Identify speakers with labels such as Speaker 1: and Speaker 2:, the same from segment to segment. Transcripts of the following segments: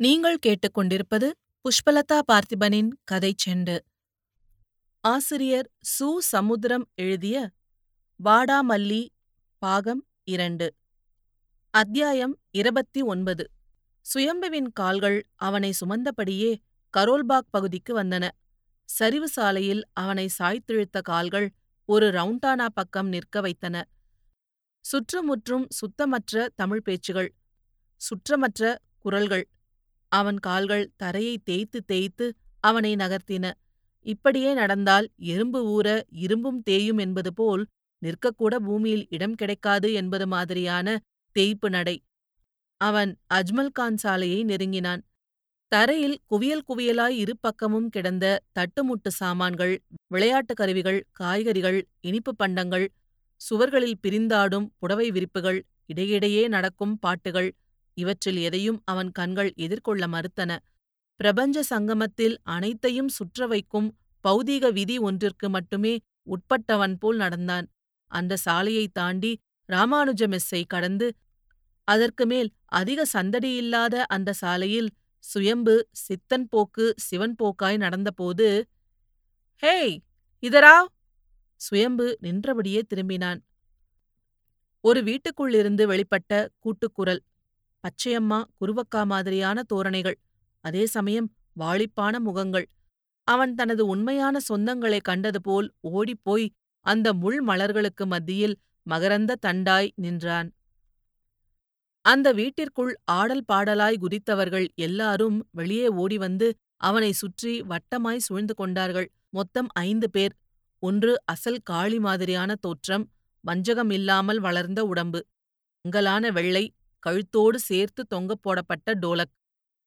Speaker 1: நீங்கள் கேட்டுக்கொண்டிருப்பது புஷ்பலதா பார்த்திபனின் கதைச் செண்டு. ஆசிரியர் சு. சமுத்திரம் எழுதிய வாடாமல்லி பாகம் இரண்டு. அத்தியாயம் இருபத்தி ஒன்பது. சுயம்புவின் கால்கள் அவனை சுமந்தபடியே கரோல்பாக் பகுதிக்கு வந்தன. சரிவு சாலையில் அவனை சாய்த்திழுத்த கால்கள் ஒரு ரவுண்டானா பக்கம் நிற்க வைத்தன. சுற்றுமுற்றும் சுத்தமற்ற தமிழ் பேச்சுகள் சுற்றமற்ற குரல்கள் அவன் கால்கள் தரையை தேய்த்து தேய்த்து அவனை நகர்த்தின. இப்படியே நடந்தால் எறும்பு ஊற இரும்பும் தேயும் என்பது போல் நிற்கக்கூட பூமியில் இடம் கிடைக்காது என்பது மாதிரியான தேய்ப்பு நடை. அவன் அஜ்மல்கான் சாலையை நெருங்கினான். தரையில் குவியல் குவியலாய் இரு பக்கமும் கிடந்த தட்டுமுட்டு சாமான்கள் விளையாட்டுக் கருவிகள் காய்கறிகள் இனிப்புப் பண்டங்கள் சுவர்களில் பிரிந்தாடும் புடவை விரிப்புகள் இடையிடையே நடக்கும் பாட்டுகள் இவற்றில் எதையும் அவன் கண்கள் எதிர்கொள்ள மறுத்தன. பிரபஞ்ச சங்கமத்தில் அனைத்தையும் சுற்ற வைக்கும் பௌதீக விதி ஒன்றிற்கு மட்டுமே உட்பட்டவன் போல் நடந்தான். அந்த சாலையைத் தாண்டி ராமானுஜ மெஸ்ஸை கடந்து அதற்கு மேல் அதிக சந்தடியில்லாத அந்த சாலையில் சுயம்பு சித்தன் போக்கு சிவன் போக்காய் நடந்தபோது ஹேய் இதரா? சுயம்பு நின்றபடியே திரும்பினான். ஒரு வீட்டுக்குள்ளிருந்து வெளிப்பட்ட கூட்டுக்குரல். பச்சையம்மா குருவக்கா மாதிரியான தோரணைகள் அதே சமயம் வாளிப்பான முகங்கள். அவன் தனது உண்மையான சொந்தங்களை கண்டது போல் ஓடிப்போய் அந்த முள் மலர்களுக்கு மத்தியில் மகரந்த தண்டாய் நின்றான். அந்த வீட்டிற்குள் ஆடல் பாடலாய் குதித்தவர்கள் எல்லாரும் வெளியே ஓடி வந்து அவனை சுற்றி வட்டமாய் சூழ்ந்து கொண்டார்கள். மொத்தம் ஐந்து பேர். ஒன்று அசல் காளி மாதிரியான தோற்றம் வஞ்சகம் இல்லாமல் வளர்ந்த உடம்பு. மங்கலான வெள்ளை கழுத்தோடு சேர்த்து தொங்கப் போடப்பட்ட டோலக்.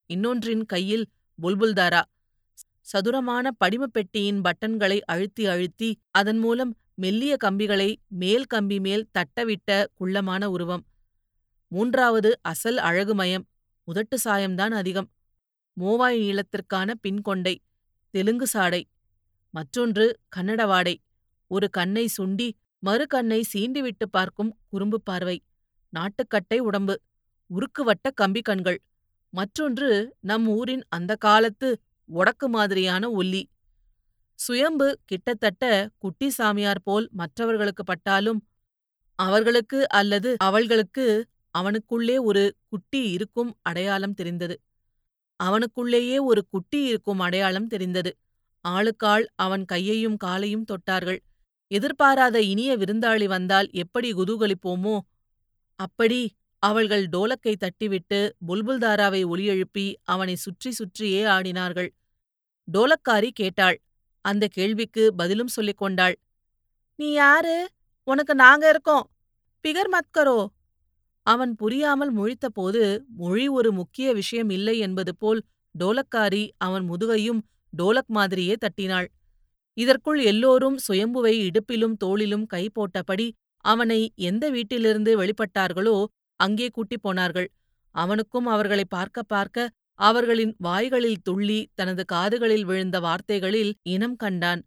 Speaker 1: இன்னொன்றின் கையில் புல்புல்தாரா சதுரமான படிமப் பெட்டியின் பட்டன்களை அழுத்தி அழுத்தி அதன் மூலம் மெல்லிய கம்பிகளை மேல் கம்பி மேல் தட்டவிட்ட குள்ளமான உருவம். மூன்றாவது அசல் அழகுமயம் உதட்டு சாயம்தான் அதிகம். மோவாய் நீளத்திற்கான பின்கொண்டை தெலுங்கு சாடை. மற்றொன்று கன்னட வாடை. ஒரு கண்ணை சுண்டி மறு கண்ணை சீண்டிவிட்டு பார்க்கும் குறும்பு பார்வை. நாட்டுக்கட்டை உடம்பு உருக்குவட்ட கம்பி கண்கள் மற்றொன்று நம் ஊரின் அந்த காலத்து ஒடக்கு மாதிரியான ஒல்லி. சுயம்பு கிட்டத்தட்ட குட்டி சாமியார் போல் மற்றவர்களுக்கு பட்டாலும் அவர்களுக்கு அல்லது அவள்களுக்கு அவனுக்குள்ளே ஒரு குட்டி இருக்கும் அடையாளம் தெரிந்தது. அவனுக்குள்ளேயே ஒரு குட்டி இருக்கும் அடையாளம் தெரிந்தது. ஆளுக்காள் அவன் கையையும் காலையும் தொட்டார்கள். எதிர்பாராத இனிய விருந்தாளி வந்தால் எப்படி குதூகலிப்போமோ அப்படி அவள்கள் டோலக்கை தட்டிவிட்டு புல்புல்தாராவை ஒலியெழுப்பி அவனை சுற்றி சுற்றியே ஆடினார்கள். டோலக்காரி கேட்டாள். அந்த கேள்விக்கு பதிலும் சொல்லிக் கொண்டாள். நீ யாரு? உனக்கு நாங்க இருக்கோம். பிகர் மத்கரோ? அவன் புரியாமல் முழித்தபோது மொழி ஒரு முக்கிய விஷயம் இல்லை என்பது போல் டோலக்காரி அவன் முதுகையும் டோலக் மாதிரியே தட்டினாள். இதற்குள் எல்லோரும் சுயம்புவை இடுப்பிலும் தோளிலும் கை போட்டபடி அவனை எந்த வீட்டிலிருந்து வெளிப்பட்டார்களோ அங்கே கூட்டிப் போனார்கள். அவனுக்கும் அவர்களை பார்க்க பார்க்க அவர்களின் வாய்களில் துள்ளி தனது காதுகளில் விழுந்த வார்த்தைகளில் இனம் கண்டான்.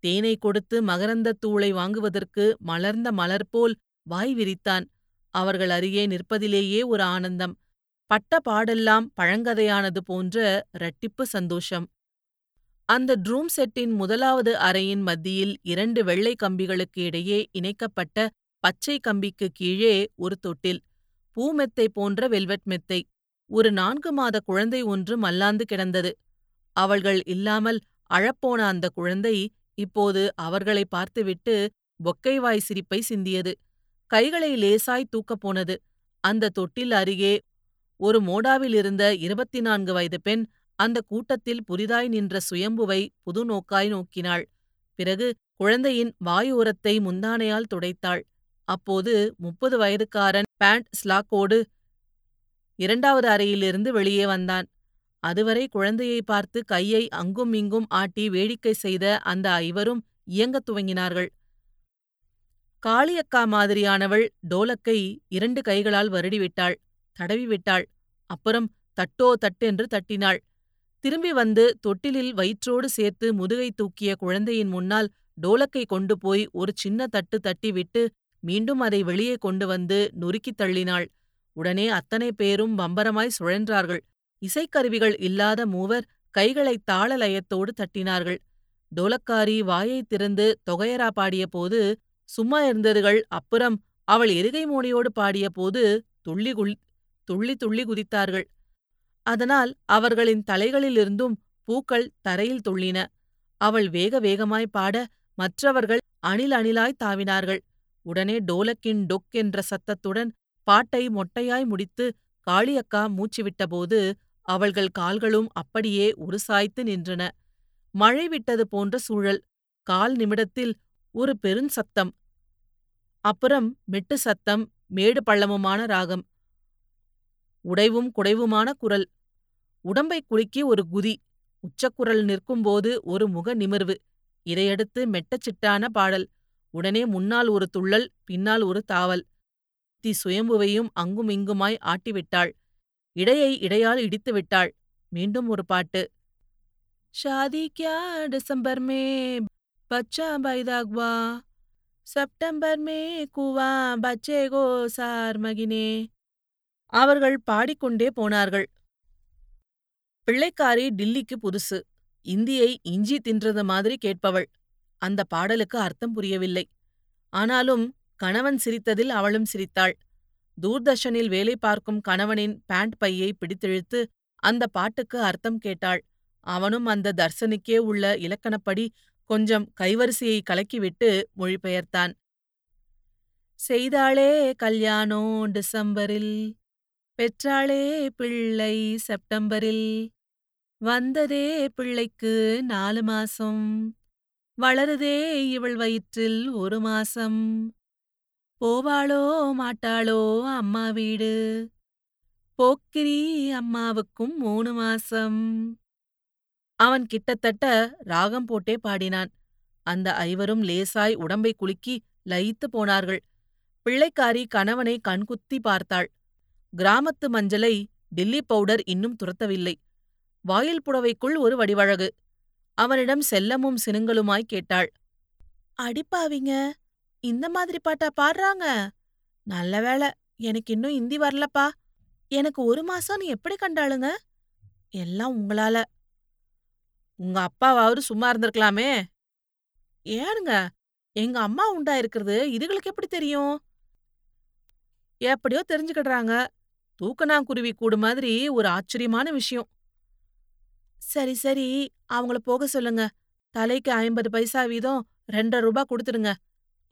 Speaker 1: தேனை கொடுத்து மகரந்தத் தூளை வாங்குவதற்கு மலர்ந்த மலர் போல் வாய் விரித்தான். அவர்கள் அருகே நிற்பதிலேயே ஒரு ஆனந்தம். பட்ட பாடெல்லாம் பழங்கதையானது போன்ற இரட்டிப்பு சந்தோஷம். அந்த ட்ரூம் செட்டின் முதலாவது அறையின் மத்தியில் இரண்டு வெள்ளை கம்பிகளுக்கு இடையே இணைக்கப்பட்ட பச்சை கம்பிக்கு கீழே ஒரு தொட்டில் பூமெத்தை போன்ற வெல்வெட் மெத்தை. ஒரு நான்கு மாத குழந்தை ஒன்று மல்லாந்து கிடந்தது. அவள்கள் இல்லாமல் அழப்போன அந்த குழந்தை இப்போது அவர்களை பார்த்துவிட்டு பொக்கைவாய் சிரிப்பை சிந்தியது. கைகளை லேசாய் தூக்கப் போனது. அந்த தொட்டில் அருகே ஒரு மோடாவில் இருந்த இருபத்தி நான்கு வயது பெண் அந்த கூட்டத்தில் புதிதாய் நின்ற சுயம்புவை புது நோக்காய் நோக்கினாள். பிறகு குழந்தையின் வாயோரத்தை முந்தானையால் துடைத்தாள். அப்போது முப்பது வயதுக்காரன் பேண்ட் ஸ்லாக்கோடு இரண்டாவது அறையிலிருந்து வெளியே வந்தான். அதுவரை குழந்தையை பார்த்து கையை அங்கும் இங்கும் ஆட்டி வேடிக்கை செய்த அந்த ஐவரும் இயங்கத் துவங்கினார்கள். காளியக்கா மாதிரியானவள் டோலக்கை இரண்டு கைகளால் வருடிவிட்டாள் தடவிவிட்டாள். அப்புறம் தட்டோ தட்டென்று தட்டினாள். திரும்பி வந்து தொட்டிலில் வயிற்றோடு சேர்த்து முதுகை தூக்கிய குழந்தையின் முன்னால் டோலக்கை கொண்டு போய் ஒரு சின்ன தட்டு தட்டிவிட்டு மீண்டும் அதை வெளியே கொண்டு வந்து நொறுக்கித் தள்ளினாள். உடனே அத்தனை பேரும் பம்பரமாய் சுழன்றார்கள். இசைக்கருவிகள் இல்லாத மூவர் கைகளைத் தாள லயத்தோடு தட்டினார்கள். டோலக்காரி வாயைத் திறந்து தொகையரா பாடியபோது சும்மா இருந்ததுகள் அப்புறம் அவள் எருகை மோனையோடு பாடியபோது துள்ளி குள் துள்ளி துள்ளி குதித்தார்கள். அதனால் அவர்களின் தலைகளிலிருந்தும் பூக்கள் தரையில் துள்ளின. அவள் வேக வேகமாய் பாட மற்றவர்கள் அணில் அணிலாய் தாவினார்கள். உடனே டோலக்கின் டொக் என்ற சத்தத்துடன் பாட்டை மொட்டையாய் முடித்து காளியக்கா மூச்சு விட்டபோது அவள்கள் கால்களும் அப்படியே உருசாய்த்து நின்றன. மழை விட்டது போன்ற சூழல். கால் நிமிடத்தில் ஒரு பெருஞ்சத்தம் அப்புறம் மெட்டு சத்தம் மேடு பள்ளமுமான ராகம். உடைவும் குடைவுமான குரல். உடம்பைக் குலுக்கி ஒரு குதி. உச்சக்குரல் நிற்கும்போது ஒரு முக நிமிர்வு. இதையடுத்து மெட்டச்சிட்டான பாடல். உடனே முன்னால் ஒரு துள்ளல் பின்னால் ஒரு தாவல். தி சுயம்புவையும் அங்கும் இங்குமாய் ஆட்டிவிட்டாள். இடையை இடையால் இடித்து விட்டாள். மீண்டும் ஒரு பாட்டு. ஷாதி கியா டிசம்பர் மே பச்சா பைதாக்வா. செப்டம்பர் மே குவா பச்சேகோ சார் மகினே. அவர்கள் பாடிக்கொண்டே போனார்கள். பிள்ளைக்காரி டில்லிக்கு புதுசு. இந்தியை இஞ்சி தின்றது மாதிரி கேட்பவள். அந்த பாடலுக்கு அர்த்தம் புரியவில்லை. ஆனாலும் கணவன் சிரித்ததில் அவளும் சிரித்தாள். தூர்தர்ஷனில் வேலை பார்க்கும் கணவனின் பேண்ட் பையை பிடித்திழுத்து அந்த பாட்டுக்கு அர்த்தம் கேட்டாள். அவனும் அந்த தர்சனுக்கே உள்ள இலக்கணப்படி கொஞ்சம் கைவரிசையை கலக்கிவிட்டு மொழிபெயர்த்தான். செய்தாளே கல்யாணம் டிசம்பரில் பெற்றாளே பிள்ளை செப்டம்பரில் வந்ததே பிள்ளைக்கு நாலு மாசம் வளருதே இவள் வயிற்றில் ஒரு மாசம். போவாளோ மாட்டாளோ அம்மா வீடு. போக்கிரி அம்மாவுக்கும் மூணு மாசம். அவன் கிட்டத்தட்ட ராகம் போட்டே பாடினான். அந்த ஐவரும் லேசாய் உடம்பை குலுக்கி லயித்து போனார்கள். பிள்ளைக்காரி கணவனை கண்குத்தி பார்த்தாள். கிராமத்து மஞ்சளை டில்லி பவுடர் இன்னும் துரத்தவில்லை. வாயில் புடவைக்குள் ஒரு வடிவழகு. அவனிடம் செல்லமும் சினுங்களுமாய் கேட்டாள். அடிப்பாவிங்க இந்த மாதிரி பாட்டா பாடுறாங்க? நல்ல வேளை எனக்கு இன்னும் இந்தி வரலப்பா. எனக்கு ஒரு மாசம் நீ எப்படி கண்டாளுங்க? எல்லாம் உங்களால. உங்க அப்பாவாவது சும்மா இருந்திருக்கலாமே. ஏனுங்க எங்க அம்மா உண்டா இருக்கிறது? இதுகளுக்கு எப்படி தெரியும்? எப்படியோ தெரிஞ்சுக்கிடுறாங்க. தூக்கணாங்குருவி கூடு மாதிரி ஒரு ஆச்சரியமான விஷயம். சரி சரி. அவங்கள போக சொல்லுங்க. தலைக்கு ஐம்பது பைசா வீதம் ரெண்டரை ரூபா கொடுத்துடுங்க.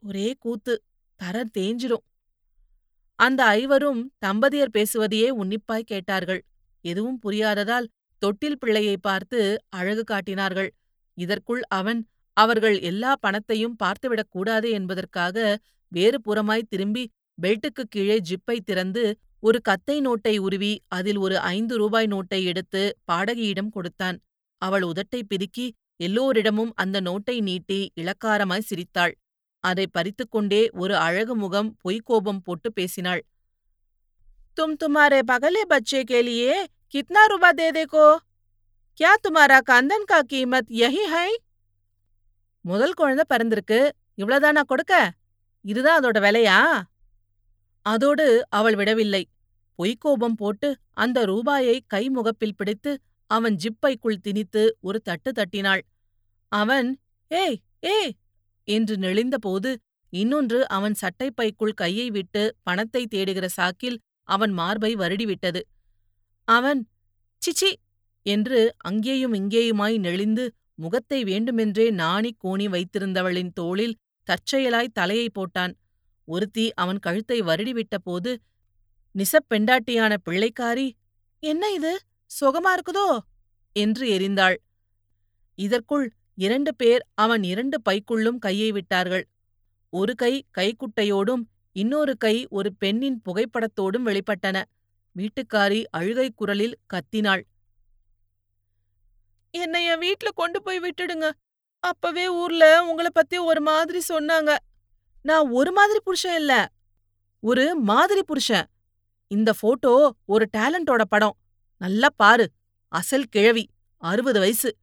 Speaker 1: ஒரே கூத்து. தர தேஞ்சிடும் அந்த ஐவரும் தம்பதியர் பேசுவதையே உன்னிப்பாய் கேட்டார்கள். எதுவும் புரியாததால் தொட்டில் பிள்ளையை பார்த்து அழகு காட்டினார்கள். இதற்குள் அவன் அவர்கள் எல்லா பணத்தையும் பார்த்துவிடக் கூடாது என்பதற்காக வேறு புறமாய் திரும்பி பெல்ட்டுக்கு கீழே ஜிப்பை திறந்து ஒரு கத்தை நோட்டை உருவி அதில் ஒரு ஐந்து ரூபாய் நோட்டை எடுத்து பாடகியிடம் கொடுத்தான் அவள் உதட்டை பிதுக்கி எல்லோரிடமும் அந்த நோட்டை நீட்டி இளக்காரமாய் சிரித்தாள் அதை பறித்துக்கொண்டே ஒரு அழகு முகம் பொய்க்கோபம் போட்டு பேசினாள் तुम तुम्हारे पगले बच्चे के लिए कितना रुपया दे देखो क्या तुम्हारा कांदन का कीमत यही है முதல் குழந்தை பிறந்திருக்கு இவ்வளவுதானா கொடுக்க இதுதான் அதோட விலையா அதோடு அவள் விடவில்லை பொய்க்கோபம் போட்டு அந்த ரூபாயை கைமுகப்பில் பிடித்து அவன் ஜிப்பைக்குள் திணித்து ஒரு தட்டு தட்டினாள். அவன் ஏய் ஏய்! என்று நெளிந்தபோது இன்னொன்று அவன் சட்டைப்பைக்குள் கையை விட்டு பணத்தை தேடுகிற சாக்கில் அவன் மார்பை வருடிவிட்டது. அவன் சிச்சி என்று அங்கேயும் இங்கேயுமாய் நெளிந்து முகத்தை வேண்டுமென்றே நாணிக் கோணி வைத்திருந்தவளின் தோளில் தற்செயலாய் தலையை போட்டான். ஒருத்தி அவன் கழுத்தை வருடிவிட்ட போது நிசப்பெண்டாட்டியான பிள்ளைக்காரி என்ன இது? சுகமா இருக்குதோ? என்று எரிந்தாள். இதற்குள் இரண்டு பேர் அவன் இரண்டு பைக்குள்ளும் கையை விட்டார்கள். ஒரு கை கைக்குட்டையோடும் இன்னொரு கை ஒரு பெண்ணின் புகைப்படத்தோடும் வெளிப்பட்டன. வீட்டுக்காரி அழுகை குரலில் கத்தினாள். என்னை என் வீட்ல கொண்டு போய் விட்டுடுங்க. அப்பவே ஊர்ல உங்களை பத்தி ஒரு மாதிரி சொன்னாங்க. நான் ஒரு மாதிரி புருஷன் இல்ல. ஒரு மாதிரி புருஷன். இந்த போட்டோ ஒரு டேலண்டோட படம். நல்லா பாரு. அசல் கிழவி. அறுபது வயசு.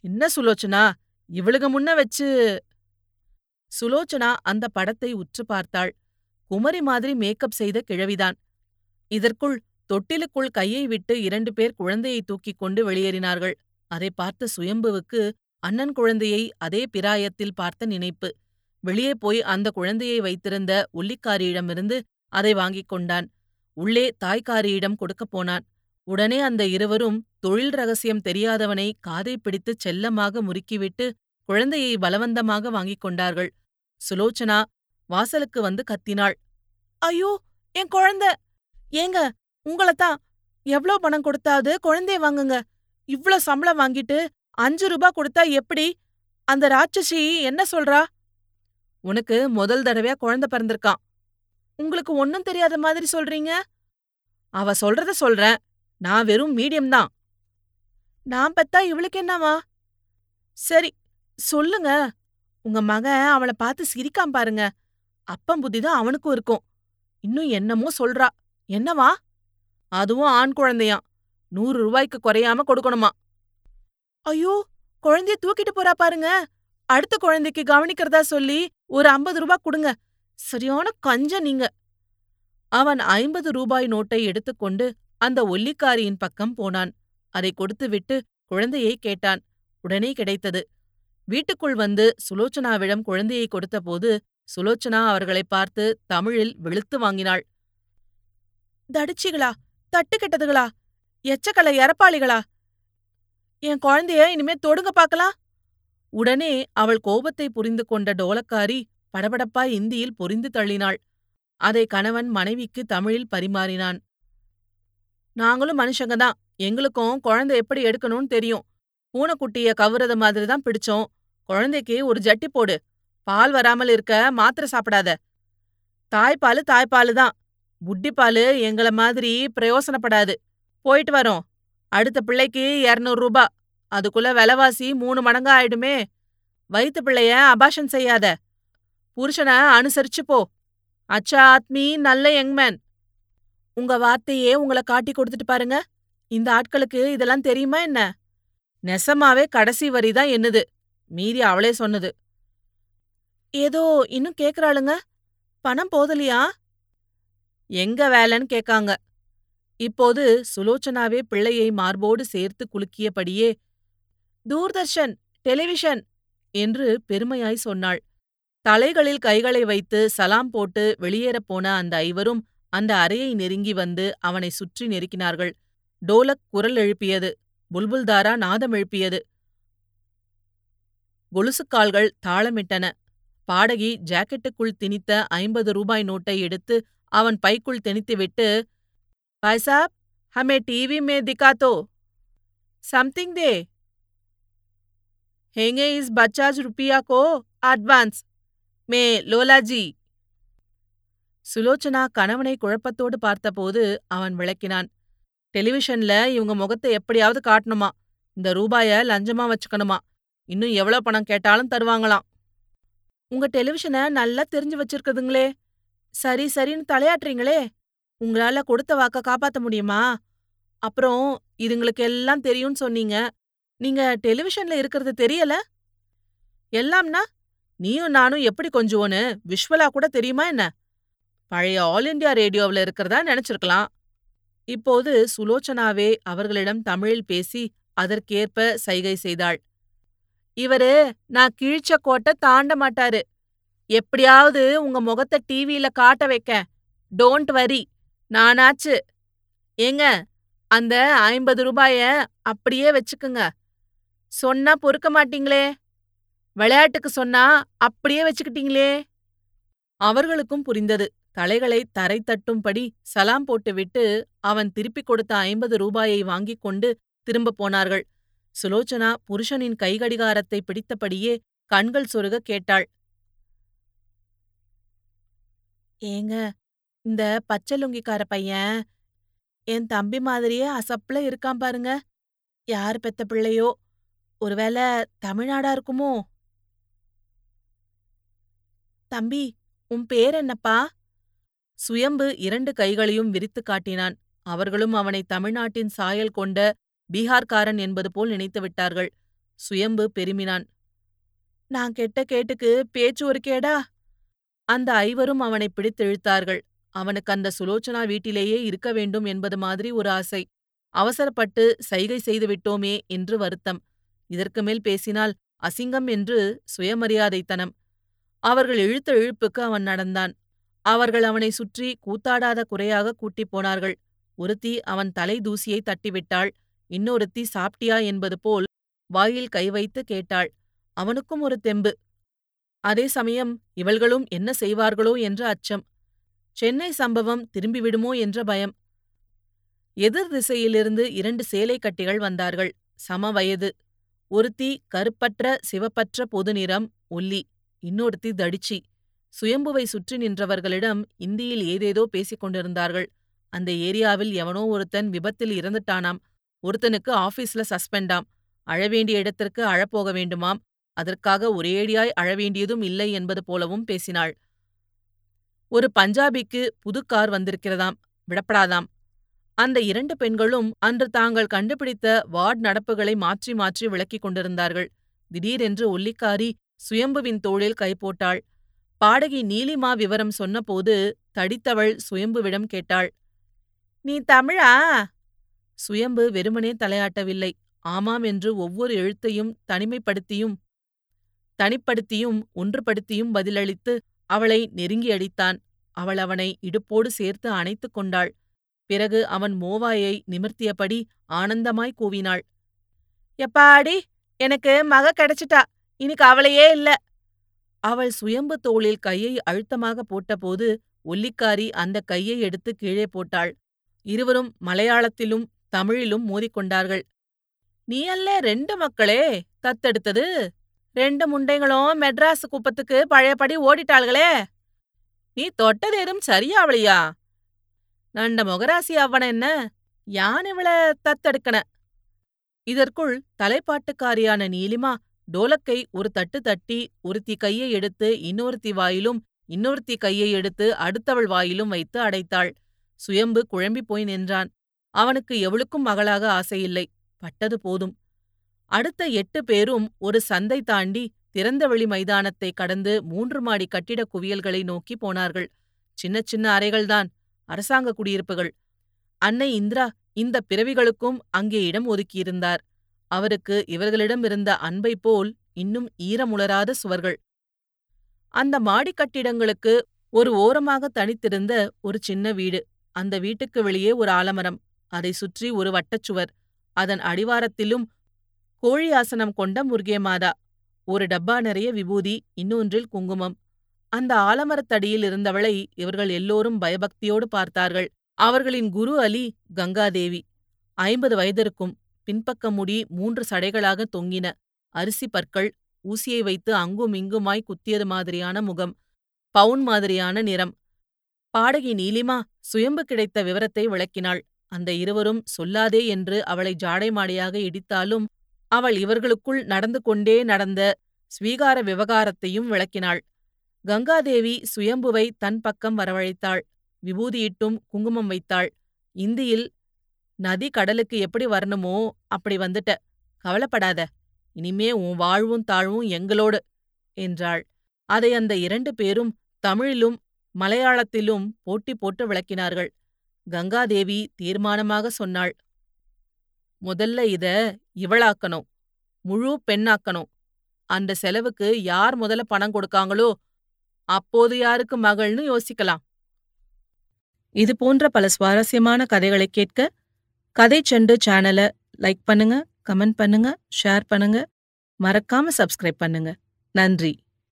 Speaker 1: என்ன சுலோச்சனா? இவளுக முன்ன வச்சு. சுலோச்சனா அந்த படத்தை உற்று பார்த்தாள். குமரி மாதிரி மேக்கப் செய்த கிழவிதான். இதற்குள் தொட்டிலுக்குள் கையை விட்டு இரண்டு பேர் குழந்தையை தூக்கிக் கொண்டு வெளியேறினார்கள். அதை பார்த்த சுயம்புவுக்கு அண்ணன் குழந்தையை அதே பிராயத்தில் பார்த்த நினைப்பு. வெளியே போய் அந்த குழந்தையை வைத்திருந்த ஒல்லிக்காரியிடமிருந்து அதை வாங்கிக் கொண்டான். உள்ளே தாய்க்காரியிடம் கொடுக்கப் போனான். உடனே அந்த இருவரும் தொழில் ரகசியம் தெரியாதவனை காதை பிடித்து செல்லமாக முறுக்கிவிட்டு குழந்தையை பலவந்தமாக வாங்கிக் கொண்டார்கள். சுலோச்சனா வாசலுக்கு வந்து கத்தினாள். ஐயோ என் குழந்தை! ஏங்க உங்களத்தான் எவ்ளோ பணம் கொடுத்தாது? குழந்தைய வாங்குங்க. இவ்ளோ சம்பளம் வாங்கிட்டு அஞ்சு ரூபா கொடுத்தா எப்படி? அந்த ராட்சசி என்ன சொல்றா? உனக்கு முதல் தடவையா குழந்தை பிறந்திருக்கான். உங்களுக்கு ஒன்னும் தெரியாத மாதிரி சொல்றீங்க? அவ சொல்றத சொல்றேன். நான் வெறும் மீடியம் தான். நான் பெத்தா இவளுக்கு என்னவா? சரி சொல்லுங்க. உங்க மகன் அவளை பார்த்து சிரிக்காம பாருங்க. அப்பம் புத்தி தான் அவனுக்கும் இருக்கும். இன்னும் என்னமோ சொல்றா. என்னவா? அதுவும் ஆண் குழந்தையாம். நூறு ரூபாய்க்கு குறையாம கொடுக்கணுமா ஐயோ குழந்தைய தூக்கிட்டு போறா பாருங்க. அடுத்த குழந்தைக்கு கவனிக்கிறதா சொல்லி ஒரு ஐம்பது ரூபாய் கொடுங்க. சரியான கஞ்ச நீங்க. அவன் ஐம்பது ரூபாய் நோட்டை எடுத்துக்கொண்டு அந்த ஒல்லிக்காரியின் பக்கம் போனான். அதை கொடுத்துவிட்டு குழந்தையை கேட்டான். உடனே கிடைத்தது. வீட்டுக்குள் வந்து சுலோச்சனாவிடம் குழந்தையை கொடுத்தபோது சுலோச்சனா அவர்களை பார்த்து தமிழில் வெளுத்து வாங்கினாள். தடிச்சிகளா? தட்டு கெட்டதுகளா? எச்சக்கலை எரப்பாளிகளா என் குழந்தைய இனிமே தொடுங்க பாக்கலாம் உடனே அவள் கோபத்தை புரிந்து கொண்ட டோலக்காரி படபடப்பாய் இந்தியில் பொரிந்து தள்ளினாள். அதை கணவன் மனைவிக்கு தமிழில் பரிமாறினான். நாங்களும் மனுஷங்க தான். எங்களுக்கும் குழந்தை எப்படி எடுக்கணும்னு தெரியும். பூனைக்குட்டிய கவுறது மாதிரி தான் பிடிச்சோம். குழந்தைக்கு ஒரு ஜட்டி போடு. பால் வராமல் இருக்க மாத்திரை சாப்பிடாத. தாய்ப்பாலு தாய்ப்பாலு தான். புட்டிப்பாலு எங்கள மாதிரி பிரயோசனப்படாது. போயிட்டு வரோம். அடுத்த பிள்ளைக்கு இரநூறு ரூபா. அதுக்குள்ள விலைவாசி மூணு மடங்கா ஆயிடுமே வயிற்று பிள்ளைய அபாஷன் செய்யாத. புருஷனை அனுசரிச்சு போ. அச்சா ஆத்மி நல்ல யங்மேன். உங்க வார்த்தையே உங்கள காட்டி கொடுத்துட்டு பாருங்க. இந்த ஆட்களுக்கு இதெல்லாம் தெரியுமா என்ன? நெசமாவே கடைசி வரி தான் என்னது? மீறி அவளே சொன்னது. ஏதோ இன்னும் கேக்குறாளுங்க. பணம் போதலியா? எங்க வேலைன்னு கேக்காங்க. இப்போது சுலோச்சனாவே பிள்ளையை மார்போடு சேர்த்து குலுக்கியபடியே தூர்தர்ஷன் டெலிவிஷன்! என்று பெருமையாய் சொன்னாள். தலைகளில் கைகளை வைத்து சலாம் போட்டு வெளியேறப் போன அந்த ஐவரும் அந்த அறையை நெருங்கி வந்து அவனை சுற்றி நெருக்கினார்கள். டோலக் குரல் எழுப்பியது. புல்புல்தாரா நாதம் எழுப்பியது. கொலுசுக்கால்கள் தாளமிட்டன. பாடகி ஜாக்கெட்டுக்குள் திணித்த ஐம்பது ரூபாய் நோட்டை எடுத்து அவன் பைக்குள் திணித்துவிட்டு பைசாப் ஹமே டிவி மே திகாத்தோ. சம்திங் தே. ஹேங்கே இஸ் பச்சாஜ் ருப்பியா கோ? அட்வான்ஸ். மே லோலாஜி. சுலோச்சனா கணவனை குழப்பத்தோடு பார்த்தபோது அவன் விளக்கினான். டெலிவிஷன்ல இவங்க முகத்தை எப்படியாவது காட்டணுமா? இந்த ரூபாய லஞ்சமா வச்சுக்கணுமா? இன்னும் எவ்வளவு பணம் கேட்டாலும் தருவாங்களாம். உங்க டெலிவிஷனை நல்லா தெரிஞ்சு வச்சிருக்குதுங்களே. சரி சரின்னு தலையாட்டுறீங்களே. உங்களால கொடுத்த வாக்க காப்பாத்த முடியுமா? அப்புறம் இதுங்களுக்கு எல்லாம் தெரியும்னு சொன்னீங்க. நீங்க டெலிவிஷன்ல இருக்கிறது தெரியல? எல்லாம்னா? நீயும் நானும் எப்படி கொஞ்சுவோன்னு விஷுவலா கூட தெரியுமா என்ன? பழைய ஆல் இண்டியா ரேடியோவில் இருக்கிறதா நினைச்சிருக்கலாம். இப்போது சுலோச்சனாவே அவர்களிடம் தமிழில் பேசி அதற்கேற்ப சைகை செய்தாள். இவரு நான் கீழ்ச்ச கோட்டை தாண்ட மாட்டாரு. எப்படியாவது உங்க முகத்தை டிவியில காட்ட வைக்க டோன்ட் வரி நானாச்சு. ஏங்க அந்த ஐம்பது ரூபாய அப்படியே வச்சுக்குங்க. சொன்னா பொறுக்க மாட்டீங்களே? விளையாட்டுக்கு சொன்னா அப்படியே வச்சுக்கிட்டீங்களே? அவர்களுக்கும் புரிந்தது. தலைகளை தரை தட்டும்படி சலாம் போட்டுவிட்டு அவன் திருப்பிக் கொடுத்த ஐம்பது ரூபாயை வாங்கிக் கொண்டு திரும்பப் போனார்கள். சுலோச்சனா புருஷனின் கைகடிகாரத்தை பிடித்தபடியே கண்கள் சொருக கேட்டாள். ஏங்க இந்த பச்சலுங்கிக்கார பையன் என் தம்பி மாதிரியே அசப்புல இருக்கான் பாருங்க. யார் பெத்த பிள்ளையோ? ஒருவேளை தமிழ்நாடா இருக்குமோ? தம்பி உன் பேர் என்னப்பா? சுயம்பு இரண்டு கைகளையும் விரித்து காட்டினான். அவர்களும் அவனை தமிழ்நாட்டின் சாயல் கொண்ட பீகார்காரன் என்பது போல் நினைத்து விட்டார்கள். சுயம்பு பெருமினான். நான் கெட்ட கேட்டுக்கு பேச்சு ஒரு கேடா? அந்த ஐவரும் அவனை பிடித்திழுத்தார்கள் அவனுக்கு அந்த சுலோச்சனா வீட்டிலேயே இருக்க வேண்டும் என்பது மாதிரி ஒரு ஆசை. அவசரப்பட்டு சைகை செய்து விட்டோமே என்று வருத்தம். இதற்கு மேல் பேசினால் அசிங்கம் என்று சுயமரியாதைத்தனம். அவர்கள் இழுத்த இழுப்புக்கு அவன் நடந்தான். அவர்கள் அவனை சுற்றி கூத்தாடாத குறையாக கூட்டிப் போனார்கள். ஒருத்தி அவன் தலை தூசியை தட்டிவிட்டாள். இன்னொருத்தி சாப்பிட்டியா? என்பது போல் வாயில் கை வைத்து கேட்டாள். அவனுக்கும் ஒரு தெம்பு. அதே சமயம் இவள்களும் என்ன செய்வார்களோ? என்ற அச்சம். சென்னை சம்பவம் திரும்பிவிடுமோ? என்ற பயம். எதிர் திசையிலிருந்து இரண்டு சேலை கட்டிகள் வந்தார்கள். சம வயது ஒருத்தி கருப்பற்ற சிவப்பற்ற பொது நிறம் ஒல்லி. இன்னொருத்தி தடிச்சி. சுயம்புவை சுற்றி நின்றவர்களிடம் இந்தியில் ஏதேதோ பேசிக் கொண்டிருந்தார்கள். அந்த ஏரியாவில் எவனோ ஒருத்தன் விபத்தில் இறந்துட்டானாம். ஒருத்தனுக்கு ஆபீஸ்ல சஸ்பெண்டாம். அழவேண்டிய இடத்திற்கு அழப்போக வேண்டுமாம். அதற்காக ஒரேடியாய் அழவேண்டியதும் இல்லை என்பது போலவும் பேசினாள். ஒரு பஞ்சாபிக்கு புது கார் வந்திருக்கிறதாம். விடப்படாதாம். அந்த இரண்டு பெண்களும் அன்று தாங்கள் கண்டுபிடித்த வார்டு நடப்புகளை மாற்றி மாற்றி விளக்கிக் கொண்டிருந்தார்கள். திடீரென்று ஒல்லிக்காரி சுயம்புவின் தோளில் கை போட்டாள். பாடகி நீலிமா விவரம் சொன்னபோது தடித்தவள் சுயம்புவிடம் கேட்டாள். நீ தமிழா? சுயம்பு வெறுமனே தலையாட்டவில்லை. ஆமாம் என்று ஒவ்வொரு எழுத்தையும் தனிமைப்படுத்தியும் தனிப்படுத்தியும் ஒன்றுபடுத்தியும் பதிலளித்து அவளை நெருங்கி அடித்தான். அவள் அவனை இடுப்போடு சேர்த்து அணைத்துக் கொண்டாள். பிறகு அவன் மோவாயை நிமிர்த்தியபடி ஆனந்தமாய் கூவினாள். எப்பாடி? எனக்கு மக கிடைச்சிட்டா. இனி கவலையே இல்ல. அவள் சுயம்பு தோளில் கையை அழுத்தமாக போட்டபோது ஒல்லிக்காரி அந்த கையை எடுத்து கீழே போட்டாள். இருவரும் மலையாளத்திலும் தமிழிலும் மோதிக்கொண்டார்கள். நீ அல்ல ரெண்டு மக்களே தத்தெடுத்தது? ரெண்டு முண்டைங்களும் மெட்ராஸ் குப்பத்துக்கு பழையபடி ஓடிட்டாள்களே. நீ தொட்டதேதும் சரியாவளையா நண்ட மொகராசி அவன என்ன? யான் இவள தத்தெடுக்கன? இதற்குள் தலைப்பாட்டுக்காரியான நீலிமா டோலக்கை ஒரு தட்டு தட்டி ஒருத்தி கையை எடுத்து இன்னொருத்தி வாயிலும் இன்னொருத்தி கையை எடுத்து அடுத்தவள் வாயிலும் வைத்து அடைத்தாள். சுயம்பு குழம்பிப் போய் நின்றான். அவனுக்கு எவளுக்கும் மகளாக ஆசையில்லை. பட்டது போதும். அடுத்த எட்டு பேரும் ஒரு சந்தை தாண்டி திறந்தவெளி மைதானத்தை கடந்து மூன்று மாடி கட்டிடக் குவியல்களை நோக்கி போனார்கள். சின்ன சின்ன அறைகள்தான் அரசாங்க குடியிருப்புகள். அன்னை இந்திரா இந்த பிறவிகளுக்கும் அங்கே இடம் ஒதுக்கியிருந்தார். அவருக்கு இவர்களிடம் இருந்த அன்பைப் போல் இன்னும் ஈரமுளராத சுவர்கள். அந்த மாடிக் கட்டிடங்களுக்கு ஒரு ஓரமாக தனித்திருந்த ஒரு சின்ன வீடு. அந்த வீட்டுக்கு வெளியே ஒரு ஆலமரம். அதை சுற்றி ஒரு வட்டச்சுவர் அதன் அடிவாரத்திலும் கோழி ஆசனம் கொண்ட முருகேமாதா ஒரு டப்பா நிறைய விபூதி இன்னொன்றில் குங்குமம். அந்த ஆலமரத்தடியில் இருந்தவளை இவர்கள் எல்லோரும் பயபக்தியோடு பார்த்தார்கள். அவர்களின் குரு அலி கங்காதேவி ஐம்பது வயதிருக்கும். பின்பக்க முடி மூன்று சடைகளாக தொங்கின. அரிசி பற்கள் ஊசியை வைத்து அங்கும் இங்குமாய் குத்தியது மாதிரியான முகம். பவுன் மாதிரியான நிறம். பாடகி நீலிமா சுயம்பு கிடைத்த விவரத்தை விளக்கினாள். அந்த இருவரும் சொல்லாதே என்று அவளை ஜாடை மாடையாக இடித்தாலும் அவள் இவர்களுக்குள் நடந்து கொண்டே நடந்த ஸ்வீகார விவகாரத்தையும் விளக்கினாள். கங்காதேவி சுயம்புவை தன் பக்கம் வரவழைத்தாள். விபூதியிட்டும் குங்குமம் வைத்தாள். இந்தியில் நதி கடலுக்கு எப்படி வரணுமோ அப்படி வந்துட்ட. கவலைப்படாத இனிமே உன் வாழ்வும் தாழ்வும் எங்களோடு என்றாள். அதை அந்த இரண்டு பேரும் தமிழிலும் மலையாளத்திலும் போட்டி போட்டு விளக்கினார்கள். கங்காதேவி தீர்மானமாக சொன்னாள் முதல்ல இத இவளாக்கணும் முழு பெண்ணாக்கணும். அந்த செலவுக்கு யார் முதல்ல பணம் கொடுக்காங்களோ அப்போது யாருக்கு மகள்னு யோசிக்கலாம். இது போன்ற பல சுவாரஸ்யமான கதைகளை கேட்க கதை செண்டு சேனலை லைக் பண்ணுங்க கமெண்ட் பண்ணுங்க ஷேர் பண்ணுங்க. மறக்காம சப்ஸ்கிரைப் பண்ணுங்க. நன்றி.